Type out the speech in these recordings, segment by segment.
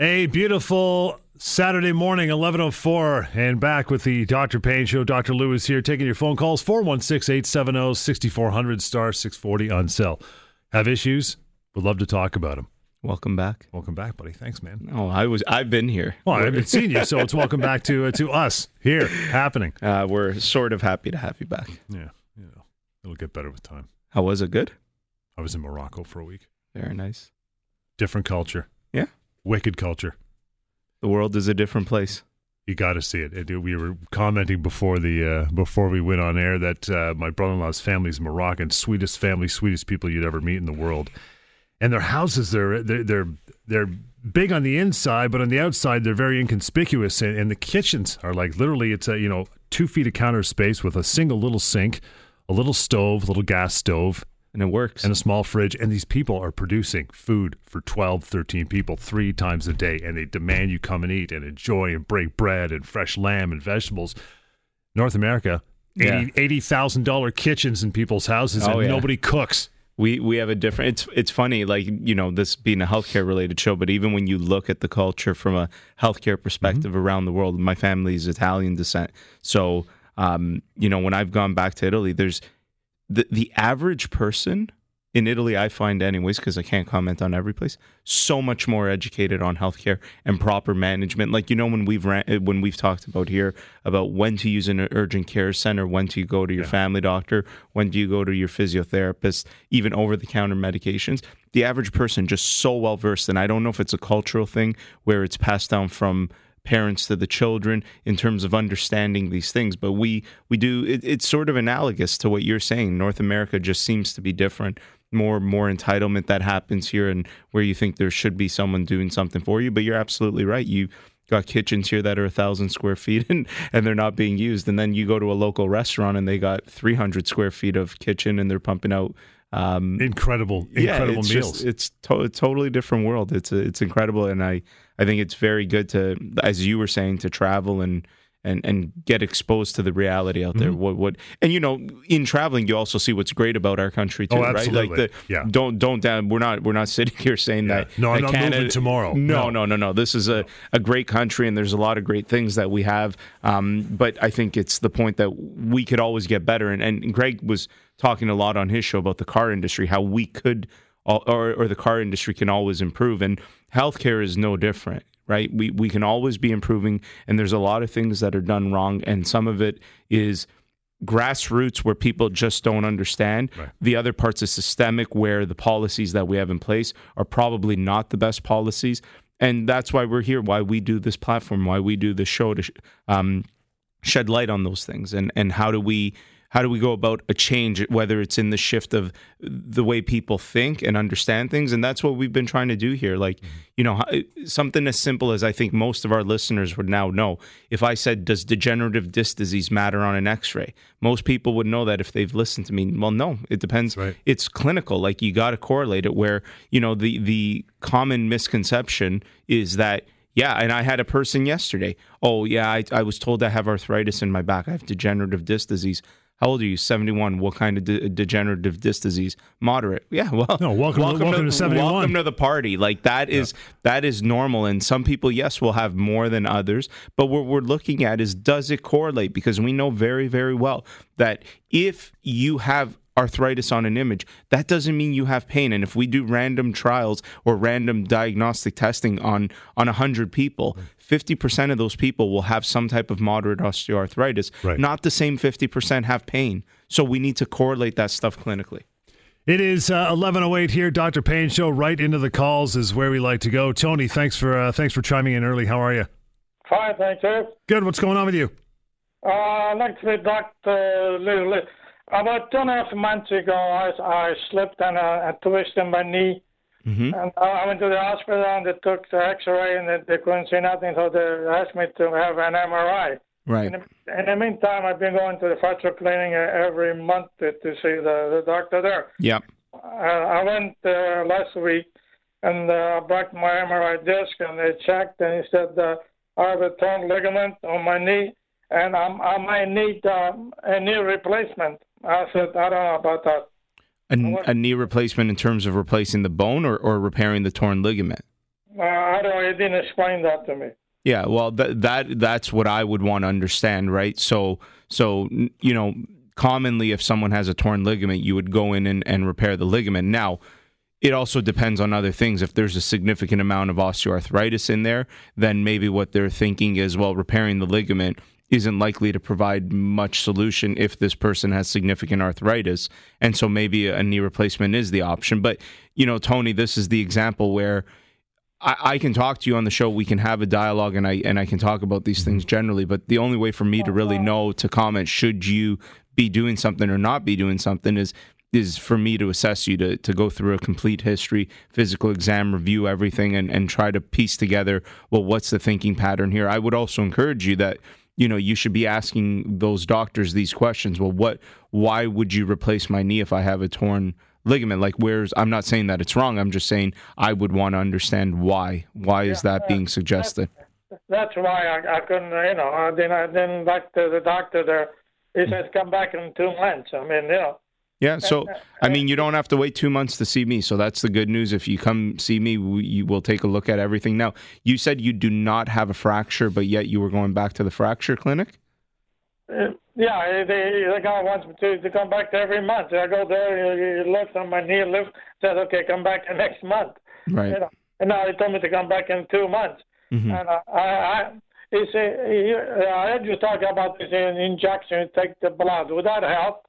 A beautiful Saturday morning, 11.04, and back with the Dr. Pain Show. Dr. Lewis here, taking your phone calls, 416-870-6400, star 640 on cell. Have issues? Would love to talk about them. Welcome back. Welcome back, buddy. Thanks, man. Oh, I was. I've been here. Well, I haven't seen you, so it's welcome back to uh, to us here happening. Uh, we're sort of happy to have you back. Yeah, you know, it'll get better with time. How was it? Good. I was in Morocco for a week. Very nice. Different culture. Yeah. Wicked culture. The world is a different place. You got to see it. it. We were commenting before the uh, before we went on air that uh, my brother-in-law's family is Moroccan, sweetest family, sweetest people you'd ever meet in the world. And their houses, they're they're they're, they're big on the inside, but on the outside, they're very inconspicuous. And, and the kitchens are like literally, it's a you know two feet of counter space with a single little sink, a little stove, a little gas stove, And it works. and a small fridge and these people are producing food for 12 13 people three times a day and they demand you come and eat and enjoy and break bread and fresh lamb and vegetables north america Yeah. $80 $80000 kitchens in people's houses Oh, and yeah. nobody cooks we we have a different. It's it's funny, like you know, this being a healthcare related show, but even when you look at the culture from a healthcare perspective around the world, my family is Italian descent, so um, you know, when I've gone back to Italy, there's the the average person in Italy, I find anyways, because I can't comment on every place, so much more educated on healthcare and proper management. Like you know, when we've ran, uh, when we've talked about here about when to use an urgent care center, when to go to your family doctor, when do you go to your physiotherapist, even over the counter medications. The average person just so well versed, and I don't know if it's a cultural thing where it's passed down from parents to the children in terms of understanding these things. But we we do it, it's sort of analogous to what you're saying. North america just seems to be different more more entitlement that happens here and where you think there should be someone doing something for you. But you're absolutely right. You got kitchens here that are a thousand square feet and and they're not being used. And then you go to a local restaurant and they got 300 square feet of kitchen and they're pumping out um incredible incredible it's meals Just, it's to- a totally different world. It's it's incredible, and I I think it's very good to, as you were saying, to travel and and and get exposed to the reality out Mm-hmm. there. What what and you know, in traveling, you also see what's great about our country too, Oh, right? Like the Yeah. don't don't down. We're not we're not sitting here saying Yeah. that. No, I'm not moving tomorrow. No, No. no, no, no. This is a a great country, and there's a lot of great things that we have. Um, but I think it's the point that we could always get better. And and Greg was talking a lot on his show about the car industry, how we could or, or the car industry can always improve. And healthcare is no different, right? We, we can always be improving, and there's a lot of things that are done wrong, and some of it is grassroots where people just don't understand. Right. The other parts is systemic where the policies that we have in place are probably not the best policies. And that's why we're here, why we do this platform, why we do this show to sh- um, shed light on those things and and how do we how do we go about a change whether it's in the shift of the way people think and understand things and that's what we've been trying to do here like mm-hmm. you know something as simple as i think most of our listeners would now know if i said does degenerative disc disease matter on an x-ray most people would know that if they've listened to me well no it depends Right. it's clinical like you got to correlate it where you know the the common misconception is that yeah, and I had a person yesterday. Oh, yeah, I, I was told I have arthritis in my back. I have degenerative disc disease. How old are you? 71. What kind of de- degenerative disc disease? Moderate. Yeah, well. No, welcome- welcome to 71. Welcome to the party. Like that is that is normal and some people yes will have more than others, but what we're looking at is does it correlate because we know very very well that if you have arthritis on an image, that doesn't mean you have pain. And if we do random trials or random diagnostic testing on on 100 people, 50% of those people will have some type of moderate osteoarthritis. Right. Not the same 50% have pain. So we need to correlate that stuff clinically. It is uh, 11:08 here. Dr. Pain show right into the calls is where we like to go. Tony, thanks for uh, thanks for chiming in early. How are you? Fine, thank you. Good. What's going on with you? Uh, I'd like to be Dr. Lou. About two and a half months ago, I, I slipped and I twisted my knee. Mhm. And I went to the hospital and they took the x-ray and they, they couldn't see nothing, so they asked me to have an MRI. Right. In the, in the meantime, I've been going to the fracture clinic every month to, to see the, the doctor there. Yep. Uh, I went uh, last week and uh, brought my MRI disc and they checked and he said uh, I have a torn ligament on my knee and I'm, I might need um, a knee replacement. I said I don't know about that. A, a knee replacement in terms of replacing the bone or, or repairing the torn ligament? Uh, I don't. He didn't explain that to me. Yeah, well, that that that's what I would want to understand, right? So, so you know, commonly if someone has a torn ligament, you would go in and, and repair the ligament. Now, it also depends on other things. If there's a significant amount of osteoarthritis in there, then maybe what they're thinking is, well, repairing the ligament isn't likely to provide much solution if this person has significant arthritis. And so maybe a knee replacement is the option. But, you know, Tony, this is the example where I, I, can talk to you on the show. We can have a dialogue, and I and I can talk about these things mm-hmm. generally. But the only way for me to really know to comment should you be doing something or not be doing something is is for me to assess you to to go through a complete history, physical exam, review everything, and and try to piece together well what's the thinking pattern here. I would also encourage you that you know you should be asking those doctors these questions. Well, what why would you replace my knee if I have a torn ligament? Like where's i'm not saying that it's wrong. I'm just saying i would want to understand why why is that being suggested? That's why I, I couldn't you know i didn't i didn't like the, the doctor there. He hmm. says come back in two months. I mean you know yeah, so I mean, you don't have to wait two months to see me. So that's the good news. If you come see me, we will take a look at everything. Now, you said you do not have a fracture, but yet you were going back to the fracture clinic. Uh, yeah, they, the guy wants me to, to come back every month. I go there, he looks on my knee, looks, says, okay, come back next month. Right. You know, and now he told me to come back in two months. Mm-hmm. And I, I, I he said, he, I heard you talk about this injection, take the blood. Would that help?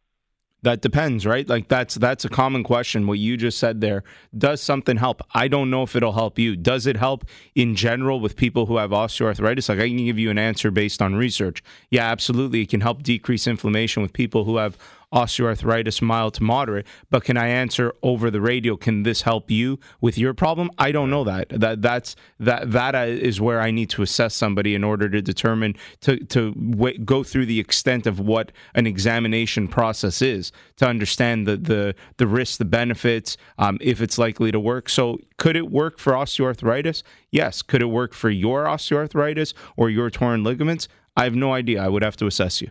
That depends, right? Like that's that's a common question. What you just said there, does something help? I don't know if it'll help you. Does it help in general with people who have osteoarthritis? Like I can give you an answer based on research. Yeah, absolutely. It can help decrease inflammation with people who have osteoarthritis, mild to moderate. But can I answer over the radio? Can this help you with your problem? I don't know that. That that's that that is where I need to assess somebody in order to determine to to w- go through the extent of what an examination process is to understand the the the risks, the benefits, um, if it's likely to work. So could it work for osteoarthritis? Yes. Could it work for your osteoarthritis or your torn ligaments? I have no idea. I would have to assess you.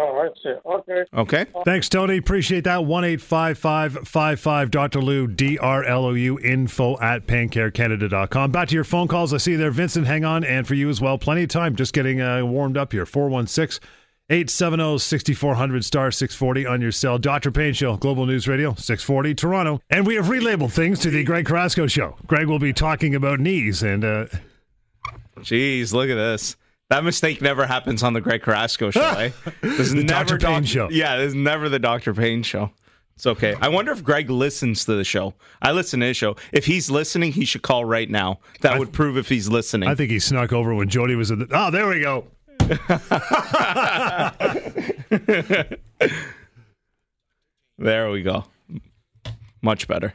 Oh, I see. Okay. Okay. Thanks, Tony. Appreciate that. 1 855 Dr. Lou, D R L O U, info at paincarecanada.com. Back to your phone calls. I see you there, Vincent. Hang on. And for you as well. Plenty of time. Just getting uh, warmed up here. 416 870 6400 star 640 on your cell. Dr. Pain Show, Global News Radio, 640 Toronto. And we have relabeled things to the Greg Carrasco Show. Greg will be talking about knees and. Uh, Jeez, look at this. That mistake never happens on the Greg Carrasco show. eh? There's the never Dr. Pain doc- show. Yeah, there's never the Dr. Pain show. It's okay. I wonder if Greg listens to the show. I listen to his show. If he's listening, he should call right now. That I would prove if he's listening. I think he snuck over when Jody was in the. Oh, there we go. there we go. Much better.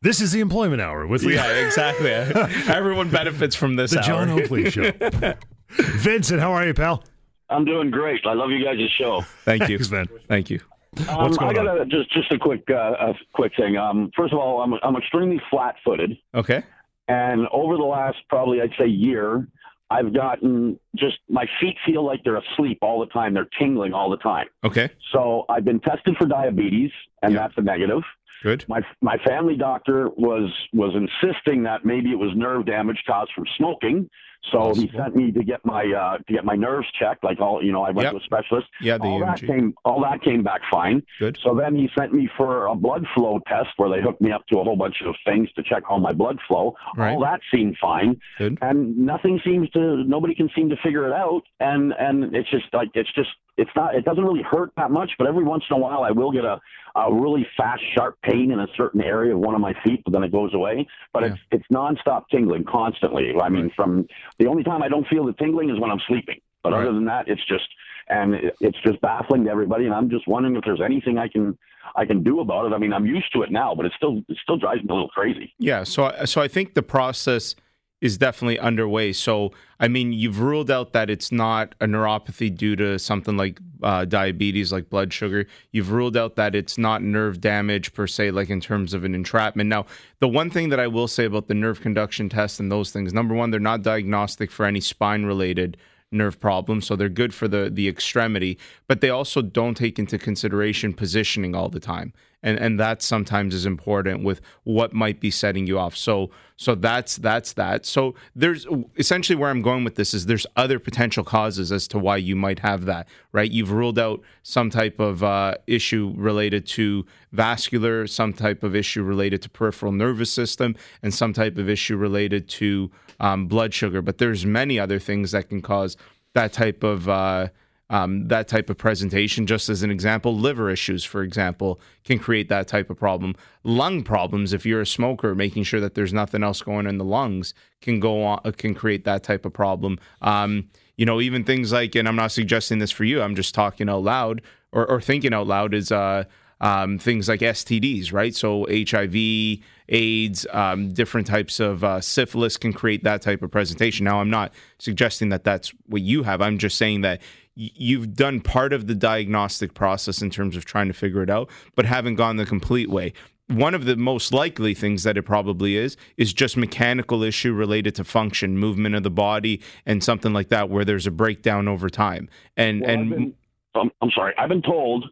This is the employment hour with yeah, exactly. Everyone benefits from this. The hour. John Oakley Show. Vincent, how are you, pal? I'm doing great. I love you guys' show. Thank you, Thanks, man. Thank you. Um, I got a, just just a quick uh, a quick thing. Um, first of all, I'm I'm extremely flat-footed. Okay. And over the last probably I'd say year, I've gotten just my feet feel like they're asleep all the time. They're tingling all the time. Okay. So I've been tested for diabetes, and yeah. that's a negative. Good. My my family doctor was was insisting that maybe it was nerve damage caused from smoking. So Possible. he sent me to get my uh, to get my nerves checked, like all you know. I went yep. to a specialist. Yeah, the all EMG. that came all that came back fine. Good. So then he sent me for a blood flow test where they hooked me up to a whole bunch of things to check all my blood flow. Right. All that seemed fine. Good. And nothing seems to nobody can seem to figure it out. And and it's just like it's just it's not it doesn't really hurt that much, but every once in a while I will get a, a really fast, sharp pain in a certain area of one of my feet, but then it goes away. But yeah. it's it's nonstop tingling constantly. I mean, from the only time I don't feel the tingling is when I'm sleeping. But right. other than that, it's just and it's just baffling to everybody. And I'm just wondering if there's anything I can I can do about it. I mean, I'm used to it now, but it still it still drives me a little crazy. Yeah. So so I think the process is definitely underway. So, I mean, you've ruled out that it's not a neuropathy due to something like uh, diabetes, like blood sugar. You've ruled out that it's not nerve damage per se, like in terms of an entrapment. Now, the one thing that I will say about the nerve conduction test and those things number one, they're not diagnostic for any spine related nerve problems, so they're good for the the extremity, but they also don't take into consideration positioning all the time. And and that sometimes is important with what might be setting you off. So so that's that's that. So there's essentially where I'm going with this is there's other potential causes as to why you might have that. Right? You've ruled out some type of uh, issue related to vascular, some type of issue related to peripheral nervous system, and some type of issue related to um, blood sugar. But there's many other things that can cause that type of uh, um, that type of presentation. Just as an example, liver issues, for example, can create that type of problem. Lung problems, if you're a smoker, making sure that there's nothing else going in the lungs can go on uh, can create that type of problem. Um, you know, even things like, and I'm not suggesting this for you. I'm just talking out loud or, or thinking out loud is. Uh, um, things like STDs, right? So HIV, AIDS, um, different types of uh, syphilis can create that type of presentation. Now, I'm not suggesting that that's what you have. I'm just saying that you've done part of the diagnostic process in terms of trying to figure it out, but haven't gone the complete way. One of the most likely things that it probably is is just mechanical issue related to function, movement of the body, and something like that, where there's a breakdown over time. And Well, and been, I'm, I'm sorry. I've been told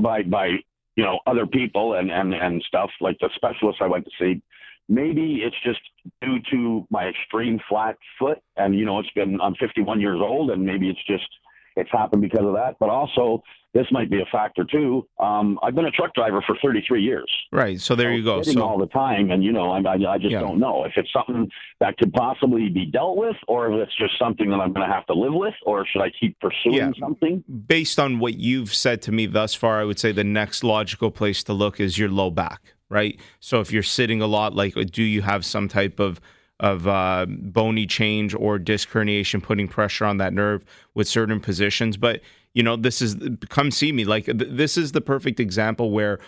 by by you know other people and and and stuff like the specialists I went to see. Maybe it's just due to my extreme flat foot, and you know it's been I'm 51 years old, and maybe it's just it's happened because of that. But also this might be a factor too. Um, I've been a truck driver for 33 years. right, so there So you go. sitting So all the time, and you know, I, I, I just Yeah. don't know if it's something that could possibly be dealt with, or if it's just something that I'm going to have to live with, or should I keep pursuing Yeah. something? based on what you've said to me thus far, I would say the next logical place to look is your low back, right? So if you're sitting a lot, like do you have some type of of uh, bony change or disc herniation putting pressure on that nerve with certain positions? But you know, this is come see me. Like th- this is the perfect example where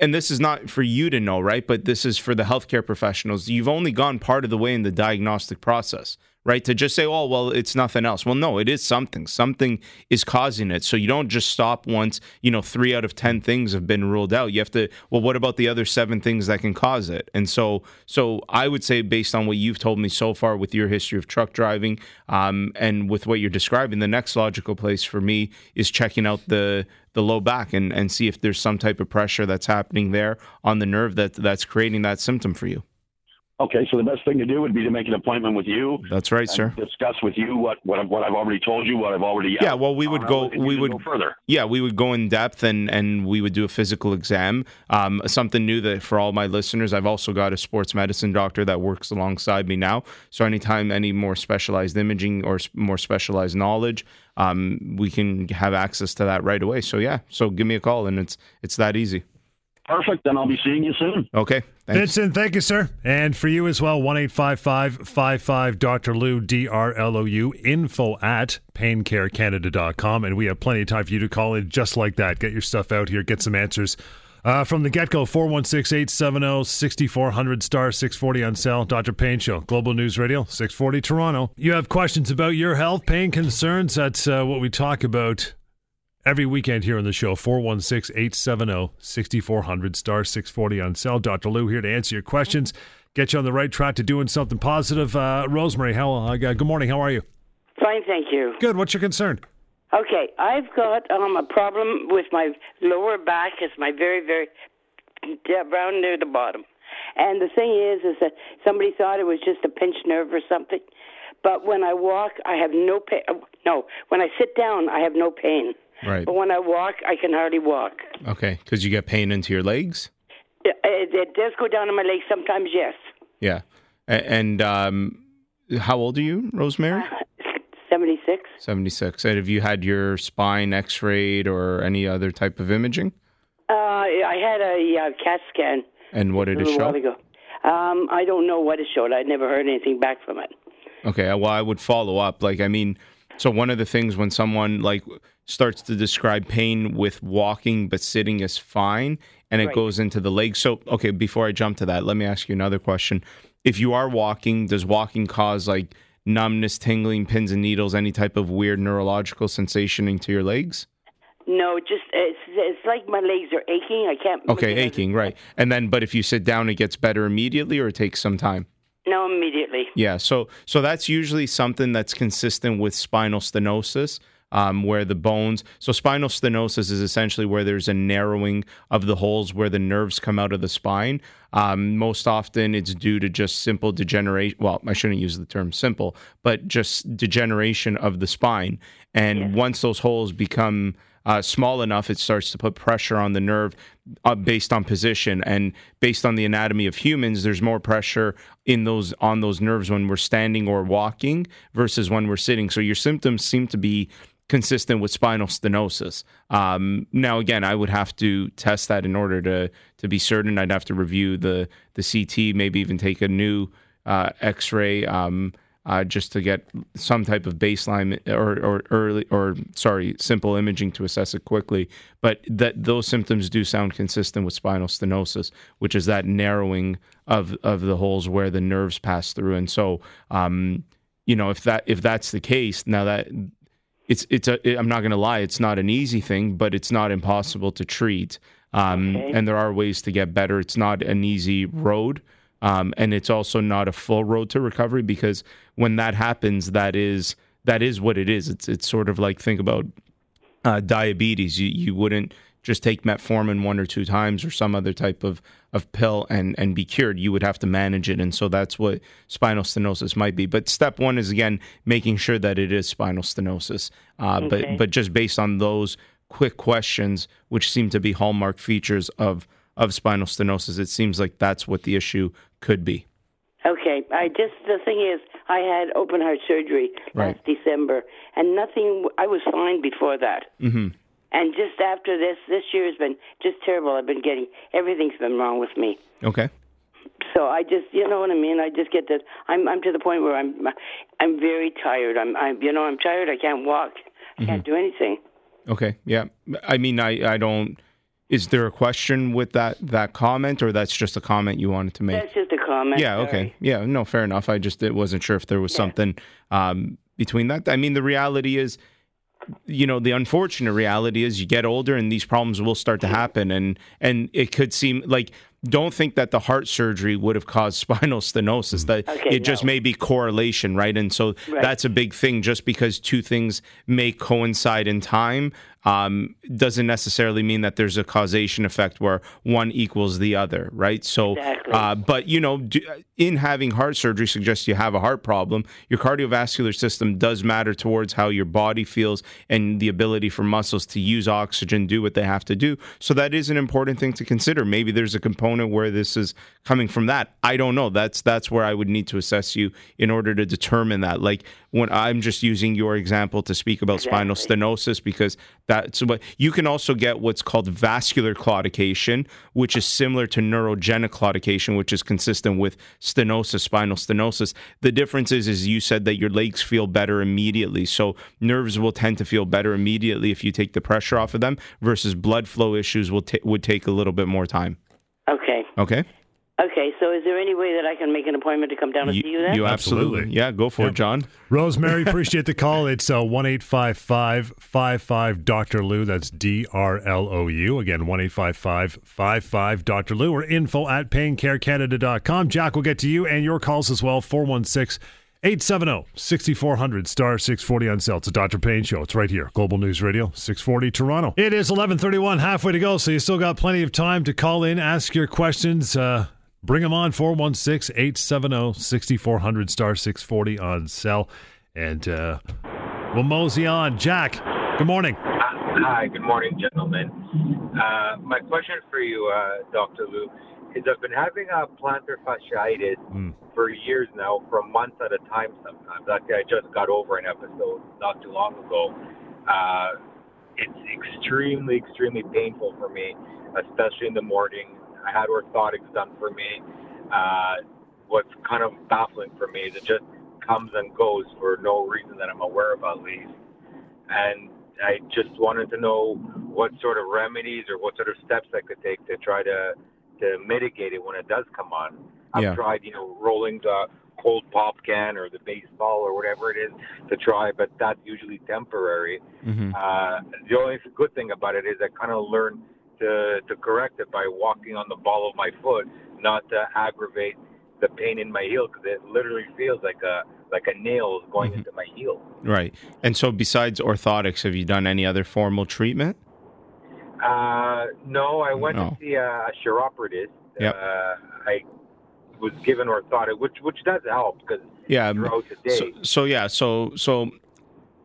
and this is not for you to know, right? But this is for the healthcare professionals. You've only gone part of the way in the diagnostic process, right? To just say, oh, well, it's nothing else. Well, no, it is something. Something is causing it. So you don't just stop once, you know, three out of 10 things have been ruled out. You have to, well, what about the other seven things that can cause it? And so, so I would say, based on what you've told me so far with your history of truck driving um, and with what you're describing, the next logical place for me is checking out the, the low back and, and see if there's some type of pressure that's happening there on the nerve that that's creating that symptom for you. Okay, so the best thing to do would be to make an appointment with you. That's right, and sir. Discuss with you what what, I've- what I've already told you, what I've already. Yeah, well, we would go- we would- go further. Yeah, we would go in depth and and we would do a physical exam. Um, something new that for all my listeners, I've also got a sports medicine doctor that works alongside me now. So anytime any more specialized imaging or more specialized knowledge, um, we can have access to that right away. So yeah, so give me a call and it's it's that easy. Perfect. Then I'll be seeing you soon. Okay, thanks. Vincent, thank you, sir. And for you as well, 1 55 Dr. Lou, D R L O U, info at paincarecanada.com. And we have plenty of time for you to call in just like that. Get your stuff out here, get some answers. Uh, from the get go, 416 870 6400 star 640 on sale. Dr. Pain Show, Global News Radio, 640 Toronto. You have questions about your health, pain concerns. That's uh, what we talk about every weekend here on the show 416-870-6400 star 640 on cell dr lou here to answer your questions get you on the right track to doing something positive uh, rosemary how uh, good morning how are you Fine, thank you. good what's your concern Okay, I've got um, a problem with my lower back. It's my very, very down near the bottom. And the thing is, is that somebody thought it was just a pinched nerve or something. But when I walk, I have no pain. No, when I sit down, I have no pain. Right. But when I walk, I can hardly walk. Okay, because you get pain into your legs. It, it, it does go down to my legs sometimes, yes. Yeah, A- and um, how old are you, Rosemary? 76. Seventy six. And have you had your spine X-rayed or any other type of imaging? Uh, I had a uh, CAT scan And what did it show? Um, I don't know what it showed. I'd never heard anything back from it. Okay, well, I would follow up. Like, I mean, so one of the things when someone like starts to describe pain with walking but sitting is fine, and it Right. goes into the legs. So, okay, before I jump to that, let me ask you another question. If you are walking, does walking cause like numbness, tingling, pins and needles, any type of weird neurological sensation into your legs? No, just it's it's like my legs are aching. I can't. Okay, aching, right. And then, but if you sit down, it gets better immediately or it takes some time? No, immediately. Yeah, so so that's usually something that's consistent with spinal stenosis. um, where the bones. So spinal stenosis is essentially where there's a narrowing of the holes where the nerves come out of the spine. Um, most often, it's due to just simple degeneration. Well, I shouldn't use the term simple, but just degeneration of the spine. And once those holes become uh, small enough, it starts to put pressure on the nerve uh, based on position and based on the anatomy of humans. There's more pressure in those on those nerves when we're standing or walking versus when we're sitting. So your symptoms seem to be consistent with spinal stenosis. Um, now, again, I would have to test that in order to to be certain. I'd have to review the the CT, maybe even take a new uh, X-ray. Um, uh, just to get some type of baseline or, or early or sorry simple imaging to assess it quickly. But that those symptoms do sound consistent with spinal stenosis which is that narrowing of of the holes where the nerves pass through. And so um, you know if that if that's the case now that it's it's I'm not going to lie it's not an easy thing but it's not impossible to treat. Um, Okay. and there are ways to get better. It's not an easy road um, and it's also not a full road to recovery because when that happens, that is that is what it is. It's it's sort of like think about uh, diabetes. You you wouldn't just take metformin one or two times or some other type of of pill and and be cured. You would have to manage it, and so that's what spinal stenosis might be. But step one is again making sure that it is spinal stenosis. Uh, Okay. But but just based on those quick questions, which seem to be hallmark features of of spinal stenosis, it seems like that's what the issue could be. Okay, I just the thing is, I had open heart surgery Right. last December, and nothing. I was fine before that, hmm and just after this, this year has been just terrible. I've been getting everything's been wrong with me. Okay. So I just, you know what I mean. I just get that. I'm, I'm to the point where I'm, I'm very tired. I'm, I'm, you know, I'm tired. I can't walk. I can't do anything. Okay. Yeah. I mean, I, I don't. Is there a question with that that comment, or that's just a comment you wanted to make? That's just a comment. yeah. Okay. sorry. Yeah. No. Fair enough. I just it wasn't sure if there was something um, between that. I mean, the reality is, you know, the unfortunate reality is you get older and these problems will start to happen, and and it could seem like. Don't think that the heart surgery would have caused spinal stenosis. That Okay, it just no. may be correlation, right? And so Right. that's a big thing. Just because two things may coincide in time um, doesn't necessarily mean that there's a causation effect where one equals the other, right? So, Exactly. uh, but you know, do, in having heart surgery suggests you have a heart problem. Your cardiovascular system does matter towards how your body feels and the ability for muscles to use oxygen, do what they have to do. So that is an important thing to consider. Maybe there's a component where this is coming from that. I don't know. That's that's where I would need to assess you in order to determine that. Like when I'm just using your example to speak about spinal stenosis because that's what you can also get what's called vascular claudication, which is similar to neurogenic claudication, which is consistent with stenosis, spinal stenosis. The difference is, is you said that your legs feel better immediately. So nerves will tend to feel better immediately if you take the pressure off of them, versus blood flow issues will ta- would take a little bit more time. Okay. Okay, Okay. So is there any way that I can make an appointment to come down and see you then? you absolutely, Absolutely. yeah, go for Yep. it, John. Rosemary, appreciate the call. It's uh, one eight five five five five Dr. Lou. That's D R L O U. Again, one eight five five five five Dr. Lou or info at paincarecanada.com. Jack will get to you and your calls as well. 416 870 6400 star 640 on sale. It's a Dr. Pain show. It's right here. Global News Radio 640 Toronto. It is 1131, halfway to go, so you still got plenty of time to call in, ask your questions. Uh, Bring them on 416 870 6400 star 640 on cell. And uh, we'll mosey on. Jack, good morning. Hi, good morning, gentlemen. Uh, my question for you, uh, Dr. Lou, is I've been having a plantar fasciitis Mm. for years now, for months at a time sometimes. Actually, I just got over an episode not too long ago. Uh, it's extremely, extremely painful for me, especially in the morning. I had orthotics done for me. Uh, what's kind of baffling for me is it just comes and goes for no reason that I'm aware of at least. And I just wanted to know what sort of remedies or what sort of steps I could take to try to to mitigate it when it does come on. I've Yeah. tried, you know, rolling the cold pop can or the baseball or whatever it is to try, but that's usually temporary. hmm Uh, the only good thing about it is I kind of learned to to correct it by walking on the ball of my foot, not to aggravate the pain in my heel because it literally feels like a like a nail going mm-hmm. into my heel. Right. And so, besides orthotics, have you done any other formal treatment? Uh, no, I went no. to see a, a chiropodist. Yep. Uh, I was given orthotic, which which does help because yeah. So, so yeah, so so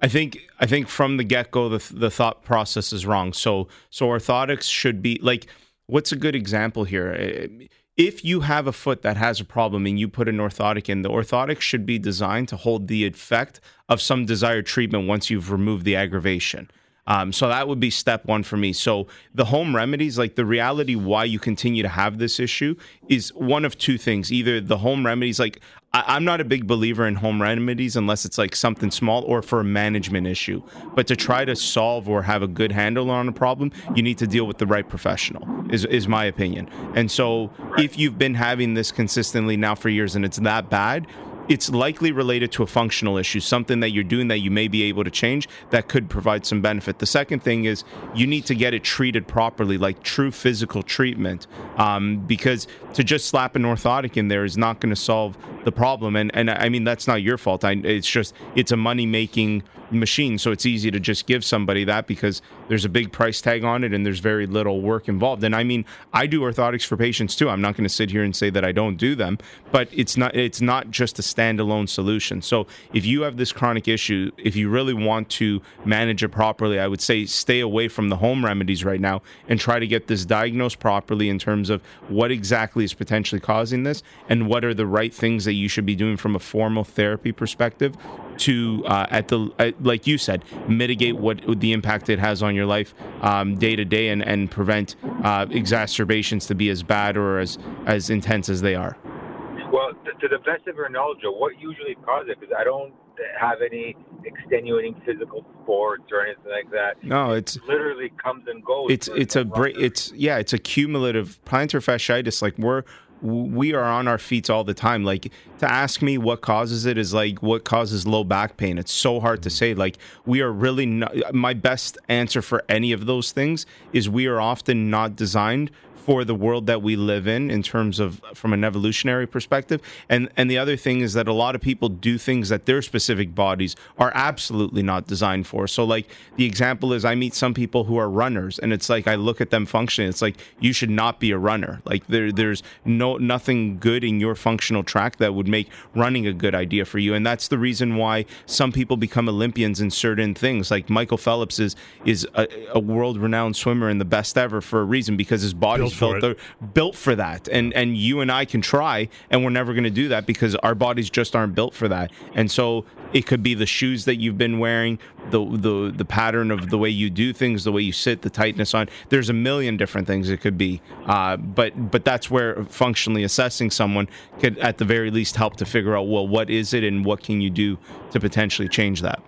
I think I think from the get go the the thought process is wrong. So so orthotics should be like what's a good example here? Eh, eh, if you have a foot that has a problem and you put an orthotic in, the orthotic should be designed to hold the effect of some desired treatment once you've removed the aggravation. Um, so that would be step one for me. So the home remedies, like the reality why you continue to have this issue is one of two things. Either the home remedies, like I, am not a big believer in home remedies unless it's like something small or for a management issue. But to try to solve or have a good handle on a problem, you need to deal with the right professional, is, is my opinion. And so if you've been having this consistently now for years and it's that bad, it's likely related to a functional issue, something that you're doing that you may be able to change that could provide some benefit. The second thing is you need to get it treated properly, like true physical treatment, um, because to just slap an orthotic in there is not going to solve the problem. And and I mean that's not your fault. I, it's just it's a money making machine, so it's easy to just give somebody that because there's a big price tag on it and there's very little work involved. And I mean, I do orthotics for patients too. I'm not going to sit here and say that I don't do them, but it's not it's not just a standalone solution. So if you have this chronic issue, if you really want to manage it properly, I would say stay away from the home remedies right now and try to get this diagnosed properly in terms of what exactly is potentially causing this and what are the right things that you should be doing from a formal therapy perspective to uh, at the at, like you said mitigate what the impact it has on your life um, day to day and and prevent uh, exacerbations to be as bad or as as intense as they are. Well, to the best of your knowledge, what usually causes it? Because I don't have any extenuating physical sports or anything like that. No, it's it literally comes and goes. It's it's a break. It's yeah, it's a cumulative plantar fasciitis. Like we're we are on our feet all the time. Like to ask me what causes it is like what causes low back pain. It's so hard to mm. say. Like we are really not, my best answer for any of those things is we are often not designed for the world that we live in in terms of from an evolutionary perspective. And and the other thing is that a lot of people do things that their specific bodies are absolutely not designed for. So like the example is i meet some people who are runners and it's like i look at them functioning. It's like you should not be a runner. Like there there's no nothing good in your functional track that would make running a good idea for you. And that's the reason why some people become olympians in certain things. Like michael phelps is is a, a world renowned swimmer and the best ever for a reason because his built built for that. And and you and I can try and we're never going to do that because our bodies just aren't built for that. And so it could be the shoes that you've been wearing the the the pattern of the way you do things the way you sit the tightness on. There's a million different things it could be. Uh, but but that's where functionally assessing someone could at the very least help to figure out well what is it and what can you do to potentially change that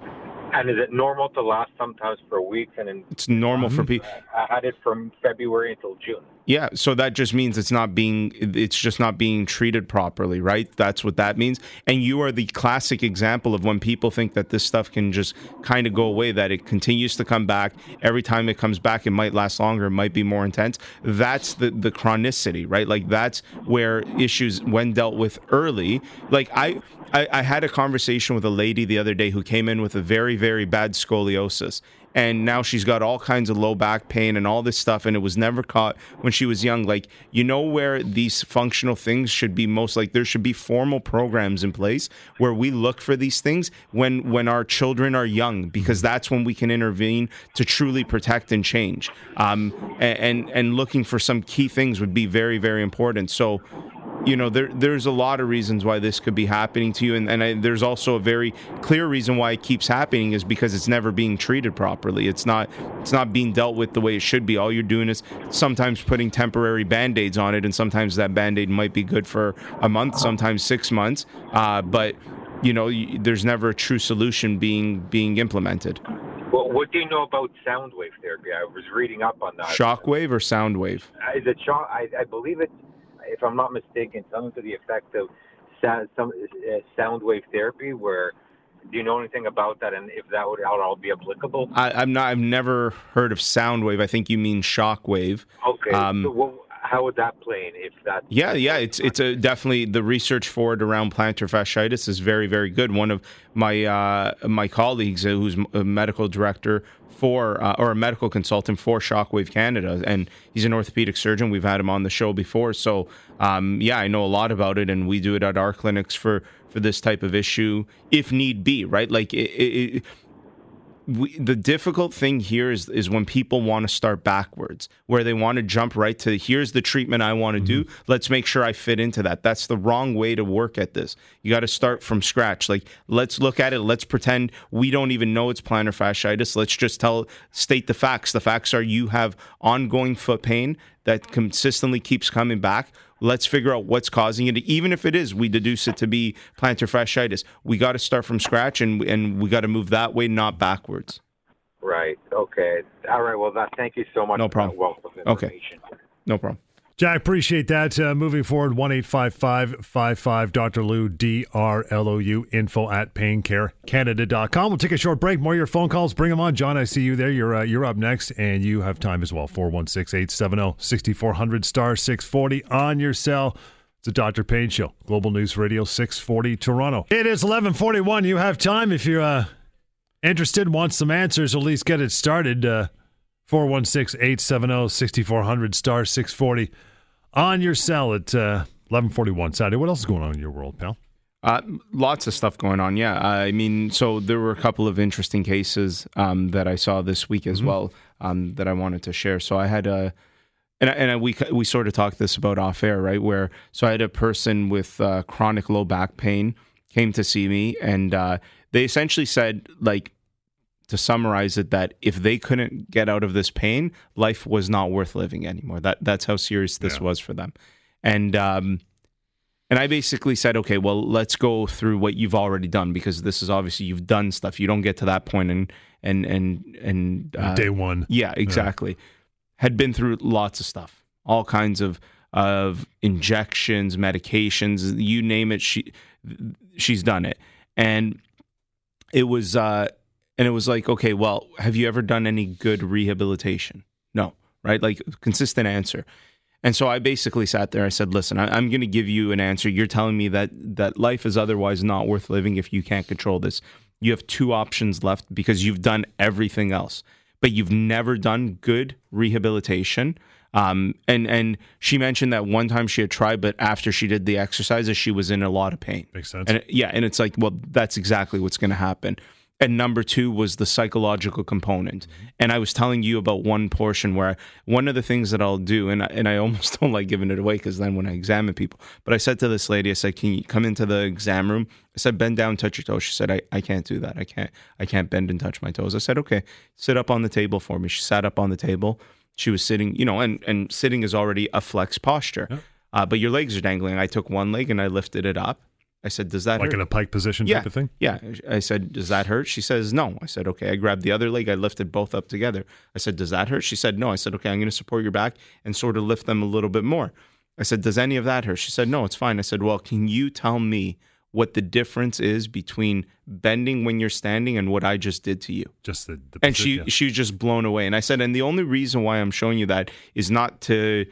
and is it normal to last sometimes for weeks? And in, it's normal for mm-hmm. people. I had it from February until June. Yeah, so that just means it's not being it's just not being treated properly, right? That's what that means. And you are the classic example of when people think that this stuff can just kind of go away, that it continues to come back. Every time it comes back, it might last longer, it might be more intense. That's the the chronicity, right? Like that's where issues when dealt with early. Like I I, I had a conversation with a lady the other day who came in with a very, very bad scoliosis. And now she's got all kinds of low back pain and all this stuff and it was never caught when she was young. Like you know where these functional things should be most like there should be formal programs in place where we look for these things when when our children are young because that's when we can intervene to truly protect and change. Um, and, and and looking for some key things would be very very important. So you know there there's a lot of reasons why this could be happening to you and, and I, there's also a very clear reason why it keeps happening is because it's never being treated properly it's not it's not being dealt with the way it should be all you're doing is sometimes putting temporary band-aids on it and sometimes that band-aid might be good for a month sometimes six months uh, but you know there's never a true solution being being implemented well, what do you know about sound wave therapy? I was reading up on that. Shockwave or sound wave? Uh, is it shock? I, I believe it's if I'm not mistaken, something to the effect of sound, some uh, sound wave therapy. Where do you know anything about that, and if that would at all be applicable? I, am not. I've never heard of sound wave. I think you mean shock wave. Okay. Um, so, well, how would that play in if that? Yeah, yeah, it's it's a definitely the research for it around plantar fasciitis is very very good. One of my uh, my colleagues, uh, who's a medical director for uh, or a medical consultant for Shockwave Canada, and he's an orthopedic surgeon. We've had him on the show before, so um, yeah, I know a lot about it, and we do it at our clinics for for this type of issue if need be. Right, like it, it, we, the difficult thing here is is when people want to start backwards, where they want to jump right to here's the treatment I want to mm-hmm. do. Let's make sure I fit into that. That's the wrong way to work at this. You got to start from scratch. Like let's look at it. Let's pretend we don't even know it's plantar fasciitis. Let's just tell state the facts. The facts are you have ongoing foot pain that consistently keeps coming back Let's figure out what's causing it. Even if it is, we deduce it to be plantar fasciitis. We got to start from scratch, and and we got to move that way, not backwards. Right. Okay. All right. Well, that, thank you so much. No problem. Okay. No problem. Jack, appreciate that. Uh, moving forward, 1 855 Dr. Lou, D R L O U, info at paincarecanada.com. We'll take a short break. More of your phone calls. Bring them on. John, I see you there. You're, uh, you're up next, and you have time as well. 416 870 6400 star 640 on your cell. It's a Dr. Pain Show. Global News Radio 640 Toronto. It is 1141. You have time if you're uh, interested, want some answers, at least get it started. Uh, 416 870 6400 star 640 on your cell at uh, 1141 Saturday. What else is going on in your world, pal? Uh, lots of stuff going on. Yeah, I mean, so there were a couple of interesting cases um, that I saw this week as mm-hmm. well um, that I wanted to share. So I had a, and, and we we sort of talked this about off air, right? Where so I had a person with uh, chronic low back pain came to see me, and uh, they essentially said like to summarize it that if they couldn't get out of this pain, life was not worth living anymore. That that's how serious this yeah. was for them. And um and I basically said, okay, well, let's go through what you've already done because this is obviously you've done stuff. You don't get to that point and and and and uh, day one. Yeah, exactly. Yeah. Had been through lots of stuff, all kinds of of injections, medications, you name it. She she's done it, and it was uh, and it was like, okay, well, have you ever done any good rehabilitation? No, right? Like consistent answer. And so I basically sat there. I said, "Listen, I, am going to give you an answer. You're telling me that that life is otherwise not worth living if you can't control this. You have two options left because you've done everything else, but you've never done good rehabilitation." Um, and and she mentioned that one time she had tried, but after she did the exercises, she was in a lot of pain. Makes sense. And yeah, and it's like, well, that's exactly what's going to happen and number two was the psychological component. Mm-hmm. and i was telling you about one portion where I, one of the things that i'll do and I, and I almost don't like giving it away because then when i examine people but i said to this lady i said can you come into the exam room? I said bend down touch your toes. She said i, I can't do that. I can't i can't bend and touch my toes. I said okay sit up on the table for me. She sat up on the table. She was sitting you know and and sitting is already a flex posture. Uh, but your legs are dangling. I took one leg and i lifted it up I said, "Does that like hurt? in a pike position yeah. type of thing?" Yeah. I said, "Does that hurt?" She says, "No." I said, "Okay." I grabbed the other leg. I lifted both up together. I said, "Does that hurt?" She said, "No." I said, "Okay, I'm going to support your back and sort of lift them a little bit more." I said, "Does any of that hurt?" She said, "No, it's fine." I said, "Well, can you tell me what the difference is between bending when you're standing and what I just did to you?" Just the, the and she yeah. she was just blown away. And I said, "And the only reason why I'm showing you that is not to."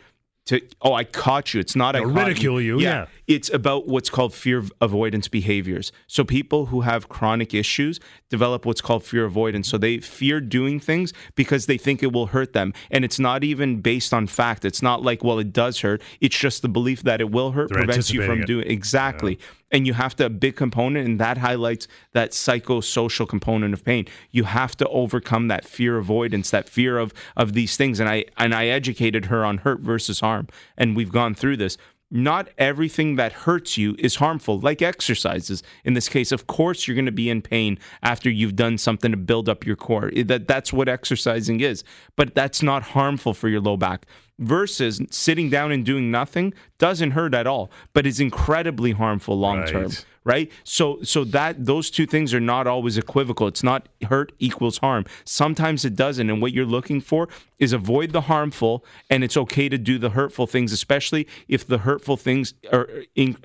to oh I caught you. It's not I ridicule you. you. Yeah. yeah. It's about what's called fear avoidance behaviors. So people who have chronic issues develop what's called fear avoidance. So they fear doing things because they think it will hurt them. And it's not even based on fact. It's not like, well, it does hurt. It's just the belief that it will hurt They're prevents you from doing exactly. Yeah and you have to a big component and that highlights that psychosocial component of pain you have to overcome that fear avoidance that fear of of these things and i and i educated her on hurt versus harm and we've gone through this not everything that hurts you is harmful, like exercises. In this case, of course, you're going to be in pain after you've done something to build up your core. That, that's what exercising is. But that's not harmful for your low back versus sitting down and doing nothing doesn't hurt at all, but is incredibly harmful long term. Right. Right. So so that those two things are not always equivocal. It's not hurt equals harm. Sometimes it doesn't. And what you're looking for is avoid the harmful, and it's okay to do the hurtful things, especially if the hurtful things are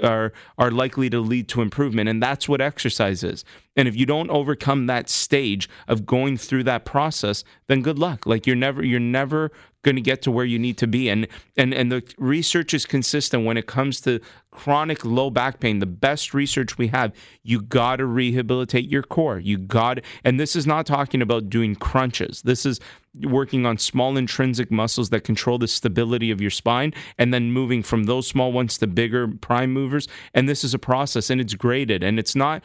are are likely to lead to improvement. And that's what exercise is. And if you don't overcome that stage of going through that process, then good luck. Like you're never you're never going to get to where you need to be. And and and the research is consistent when it comes to chronic low back pain. The best research we have, you got to rehabilitate your core. You got, and this is not talking about doing crunches. This is working on small intrinsic muscles that control the stability of your spine and then moving from those small ones to bigger prime movers. And this is a process and it's graded and it's not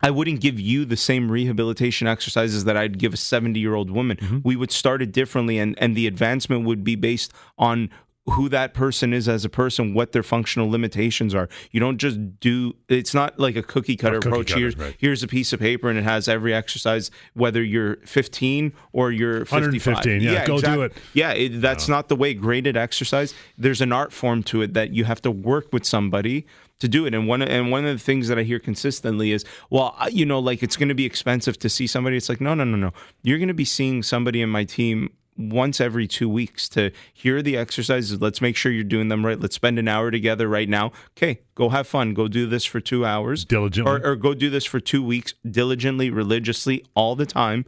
I wouldn't give you the same rehabilitation exercises that I'd give a 70 year old woman. Mm-hmm. We would start it differently, and, and the advancement would be based on who that person is as a person, what their functional limitations are. You don't just do it's not like a cookie cutter cookie approach. here's, right. here's a piece of paper and it has every exercise, whether you're 15 or you're 55. Yeah, yeah go exactly. do it. Yeah, it, that's no. not the way graded exercise. There's an art form to it that you have to work with somebody to do it. And one and one of the things that I hear consistently is, well, you know, like it's going to be expensive to see somebody. It's like, no, no, no, no. You're going to be seeing somebody in my team once every two weeks to hear the exercises. Let's make sure you're doing them right. Let's spend an hour together right now. Okay, go have fun. Go do this for two hours diligently, or, or go do this for two weeks diligently, religiously, all the time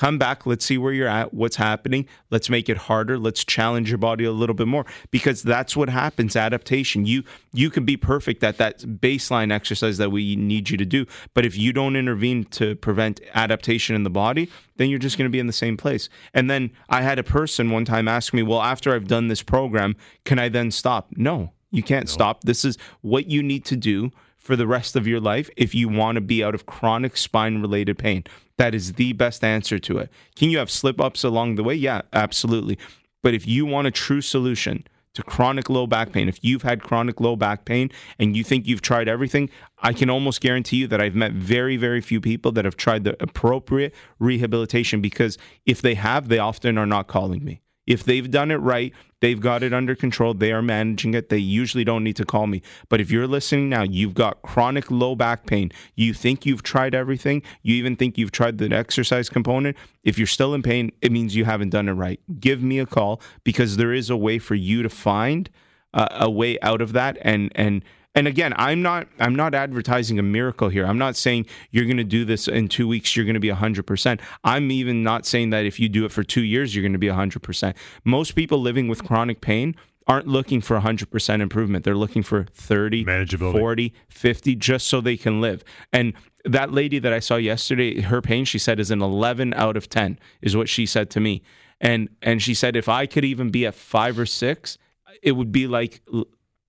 come back. Let's see where you're at what's happening. Let's make it harder. Let's challenge your body a little bit more because that's what happens adaptation. You you can be perfect at that baseline exercise that we need you to do but if you don't intervene to prevent adaptation in the body then you're just going to be in the same place. And then i had a person one time ask me well after i've done this program can i then stop? No you can't no. stop. This is what you need to do for the rest of your life if you want to be out of chronic spine related pain. That is the best answer to it. Can you have slip ups along the way? Yeah, absolutely. But if you want a true solution to chronic low back pain, if you've had chronic low back pain and you think you've tried everything, I can almost guarantee you that I've met very, very few people that have tried the appropriate rehabilitation because if they have, they often are not calling me. If they've done it right, they've got it under control, they are managing it, they usually don't need to call me. But if you're listening now, you've got chronic low back pain, you think you've tried everything, you even think you've tried the exercise component, if you're still in pain, it means you haven't done it right. Give me a call because there is a way for you to find uh, a way out of that and and and again i'm not i'm not advertising a miracle here. I'm not saying you're going to do this in two weeks you're going to be 100% i'm even not saying that if you do it for two years you're going to be 100% most people living with chronic pain aren't looking for 100% improvement. They're looking for 30 40 50 just so they can live. And that lady that i saw yesterday her pain she said is an 11 out of 10 is what she said to me. And and she said if i could even be at five or six it would be like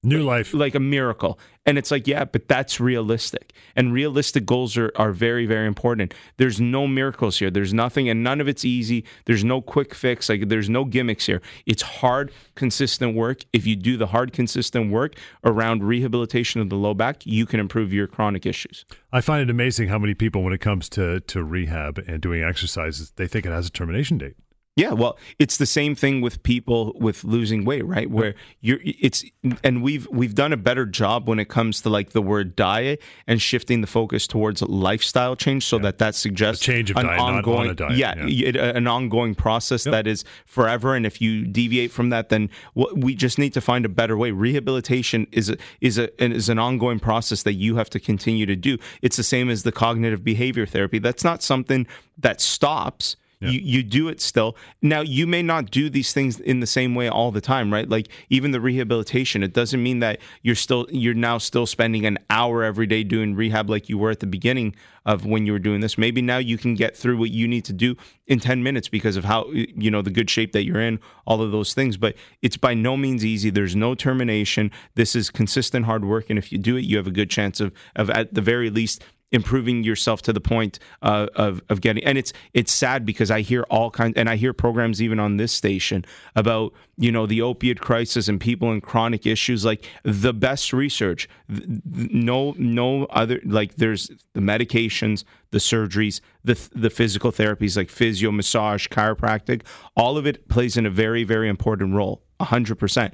New life. Like a miracle. And it's like, yeah, but that's realistic. And realistic goals are, are very, very important. There's no miracles here. There's nothing, and none of it's easy. There's no quick fix. Like, there's no gimmicks here. It's hard, consistent work. If you do the hard, consistent work around rehabilitation of the low back, you can improve your chronic issues. I find it amazing how many people, when it comes to, to rehab and doing exercises, they think it has a termination date. Yeah, well, it's the same thing with people with losing weight, right? Where you're it's and we've we've done a better job when it comes to like the word diet and shifting the focus towards lifestyle change so yeah. that that suggests a change of an diet, ongoing on diet, yeah, yeah, an ongoing process yep. that is forever and if you deviate from that then we just need to find a better way. Rehabilitation is a, is a is an ongoing process that you have to continue to do. It's the same as the cognitive behavior therapy. That's not something that stops You you do it still. Now you may not do these things in the same way all the time, right? Like even the rehabilitation, it doesn't mean that you're still you're now still spending an hour every day doing rehab like you were at the beginning of when you were doing this. Maybe now you can get through what you need to do in 10 minutes because of how you know the good shape that you're in, all of those things, but it's by no means easy. There's no termination. This is consistent hard work and if you do it, you have a good chance of of at the very least improving yourself to the point uh, of of getting and it's it's sad because I hear all kinds and I hear programs even on this station about you know the opiate crisis and people in chronic issues. Like the best research no no other like there's the medications the surgeries the the physical therapies like physio massage chiropractic all of it plays in a very very important role 100%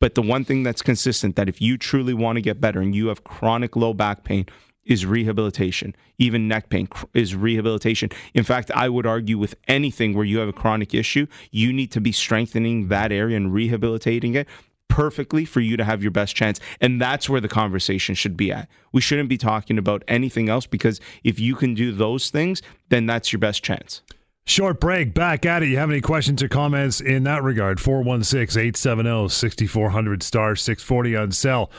but the one thing that's consistent that if you truly want to get better and you have chronic low back pain is rehabilitation. Even neck pain is rehabilitation. In fact, I would argue with anything where you have a chronic issue, you need to be strengthening that area and rehabilitating it perfectly for you to have your best chance. And that's where the conversation should be at. We shouldn't be talking about anything else because if you can do those things, then that's your best chance. Short break. Back at it. You have any questions or comments in that regard? 416 870 6400 star 640 on cell.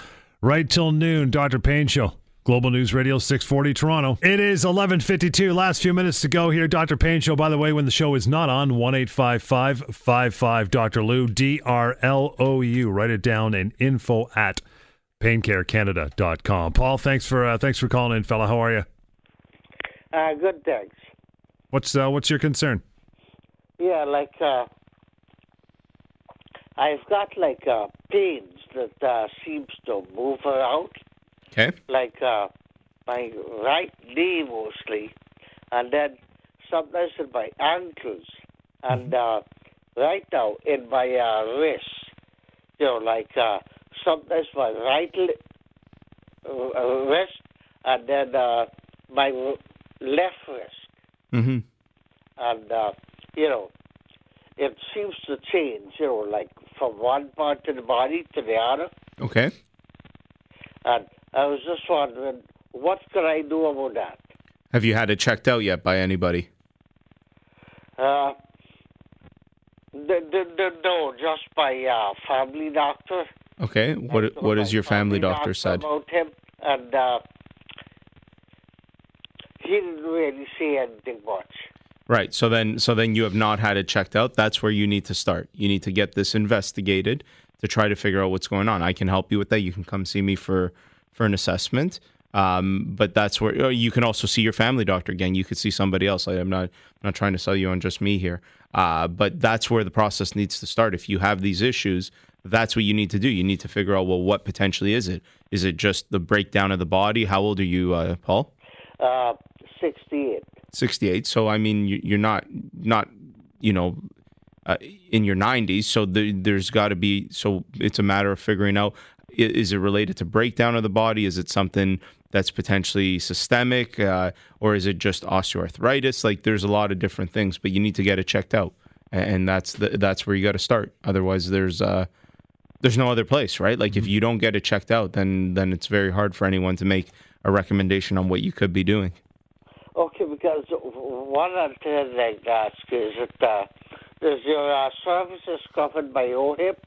Right till noon. Dr. Pain Show. Global News Radio 640 Toronto. It is 11:52. Last few minutes to go here. Dr. Pain Show. By the way, when the show is not on, one eight five five five five Dr. Lou D R L O U. Write it down and info at paincarecanada.com. Paul, thanks for uh, thanks for calling in, fella. How are you? Uh, good, thanks. What's uh, what's your concern? Yeah, like uh, I've got like uh, pains that uh, seems to move around, Okay. like uh, my right knee mostly, and then sometimes in my ankles, and uh, right now in my uh, wrist. You know, like uh, sometimes my right li- uh, wrist, and then uh, my left wrist. Mm-hmm. and uh, you know, it seems to change. You know, like from one part of the body to the other. Okay. And I was just wondering, what could I do about that? Have you had it checked out yet by anybody? Uh, the, the, the, no, just my uh, family doctor. Okay. What That's what has your family doctor said? about him? And uh, he didn't really say anything much. Right. So then so then you have not had it checked out. That's where you need to start. You need to get this investigated to try to figure out what's going on. I can help you with that. You can come see me for for an assessment. Um, but that's where or you can also see your family doctor again. You could see somebody else. I, I'm not I'm not trying to sell you on just me here. Uh, but that's where the process needs to start. If you have these issues, that's what you need to do. You need to figure out well, what potentially is it? Is it just the breakdown of the body? How old are you, uh, Paul? Uh, 68. 68 so i mean you- you're not not you know uh, in your 90s so the, there's got to be so it's a matter of figuring out is it related to breakdown of the body? Is it something that's potentially systemic uh, or is it just osteoarthritis? Like there's a lot of different things but you need to get it checked out. And that's the, that's where you got to start. Otherwise there's uh there's no other place right? Like if you don't get it checked out then then it's very hard for anyone to make a recommendation on what you could be doing. Okay, because one other thing I'd ask is that uh, is your uh, services covered by OHIP?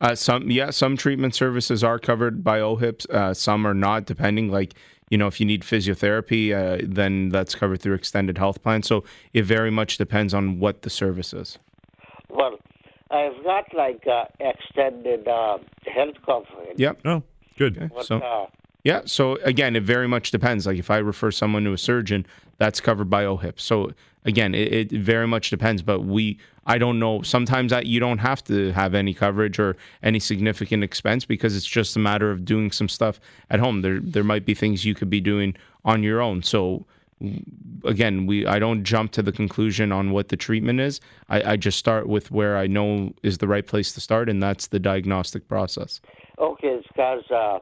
Uh, some yeah, some treatment services are covered by OHIPs. Uh, some are not, depending. Like you know, if you need physiotherapy, uh, then that's covered through extended health plan. So it very much depends on what the service is. Well, I've got like uh, extended uh, health coverage. Yep. Oh, good. But, So uh, yeah. So again, it very much depends. Like if I refer someone to a surgeon, that's covered by OHIP. So again, it, it very much depends. But we, I don't know. Sometimes I, you don't have to have any coverage or any significant expense because it's just a matter of doing some stuff at home. There, there might be things you could be doing on your own. So again, we I don't jump to the conclusion on what the treatment is. I, I just start with where I know is the right place to start, and that's the diagnostic process. okay, because uh,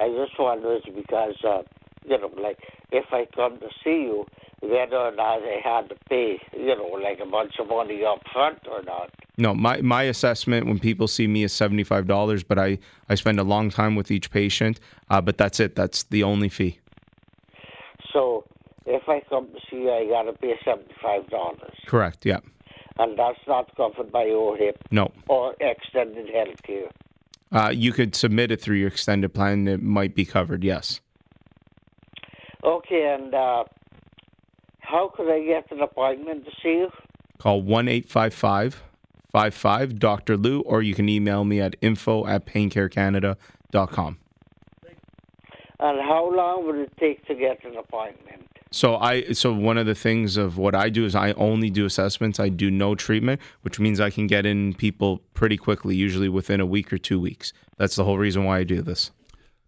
I just wondered because uh, you know, like if I come to see you, whether or not I had to pay, you know, like a bunch of money up front or not. No, my, my assessment when people see me is seventy five dollars, but I, I spend a long time with each patient. Uh, but that's it. That's the only fee. So if I come to see you, I got to pay seventy-five dollars, Correct. Yeah. and that's not covered by OHIP No. or extended health care. Uh, you could submit it through your extended plan. It might be covered. Yes. Okay, and uh, how could I get an appointment to see you? Call one eight five five five five Dr. Lou, or you can email me at info at paincarecanada.com. And how long would it take to get an appointment? So I so one of the things of what I do is I only do assessments. I do no treatment, which means I can get in people pretty quickly, usually within a week or two weeks. That's the whole reason why I do this.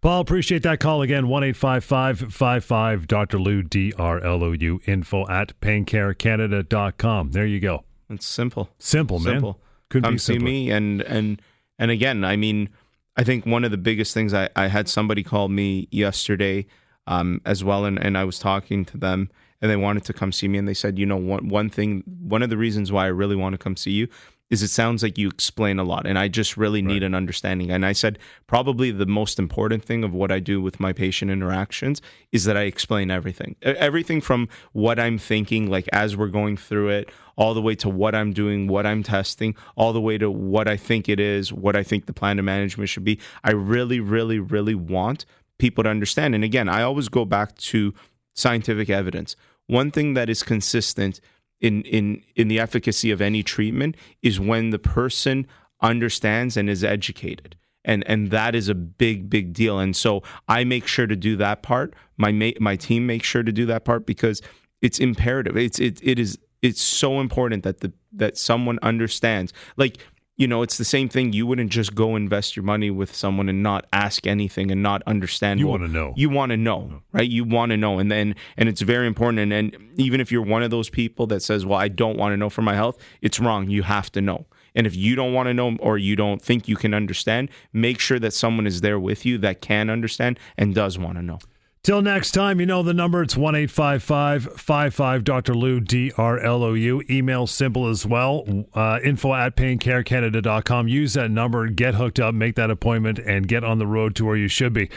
Paul, appreciate that call again. 1 855 Dr. Lou, D R L O U, info at paincarecanada.com. There you go. It's simple. Simple, man. Simple. Couldn't Come be see simpler. me and and and again, I mean, I think one of the biggest things I, I had somebody call me yesterday um, as well, and, and I was talking to them, and they wanted to come see me, and they said, you know, one one thing, one of the reasons why I really want to come see you is it sounds like you explain a lot and I just really need an understanding. And I said probably the most important thing of what I do with my patient interactions is that I explain everything. Everything from what I'm thinking like as we're going through it all the way to what I'm doing, what I'm testing, all the way to what I think it is, what I think the plan of management should be. I really really really want people to understand. And again, I always go back to scientific evidence. One thing that is consistent in in in the efficacy of any treatment is when the person understands and is educated. And and that is a big big deal. And so I make sure to do that part. My ma- my team makes sure to do that part because it's imperative. It's it it is it's so important that the that someone understands. Like you know, it's the same thing. You wouldn't just go invest your money with someone and not ask anything and not understand. You well, wanna know. You want to know, right? You want to know, and then and it's very important. And, and even if you're one of those people that says, "Well, I don't want to know for my health," it's wrong. You have to know. And if you don't want to know or you don't think you can understand, make sure that someone is there with you that can understand and does want to know. Till next time, you know the number. It's 1 55 Dr. Lou, D R L O U. Email simple as well. Uh, info at paincarecanada.com. Use that number, get hooked up, make that appointment, and get on the road to where you should be.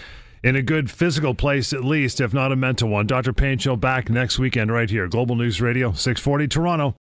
In a good physical place, at least, if not a mental one. Dr. Pain Show back next weekend, right here. Global News Radio, 640 Toronto.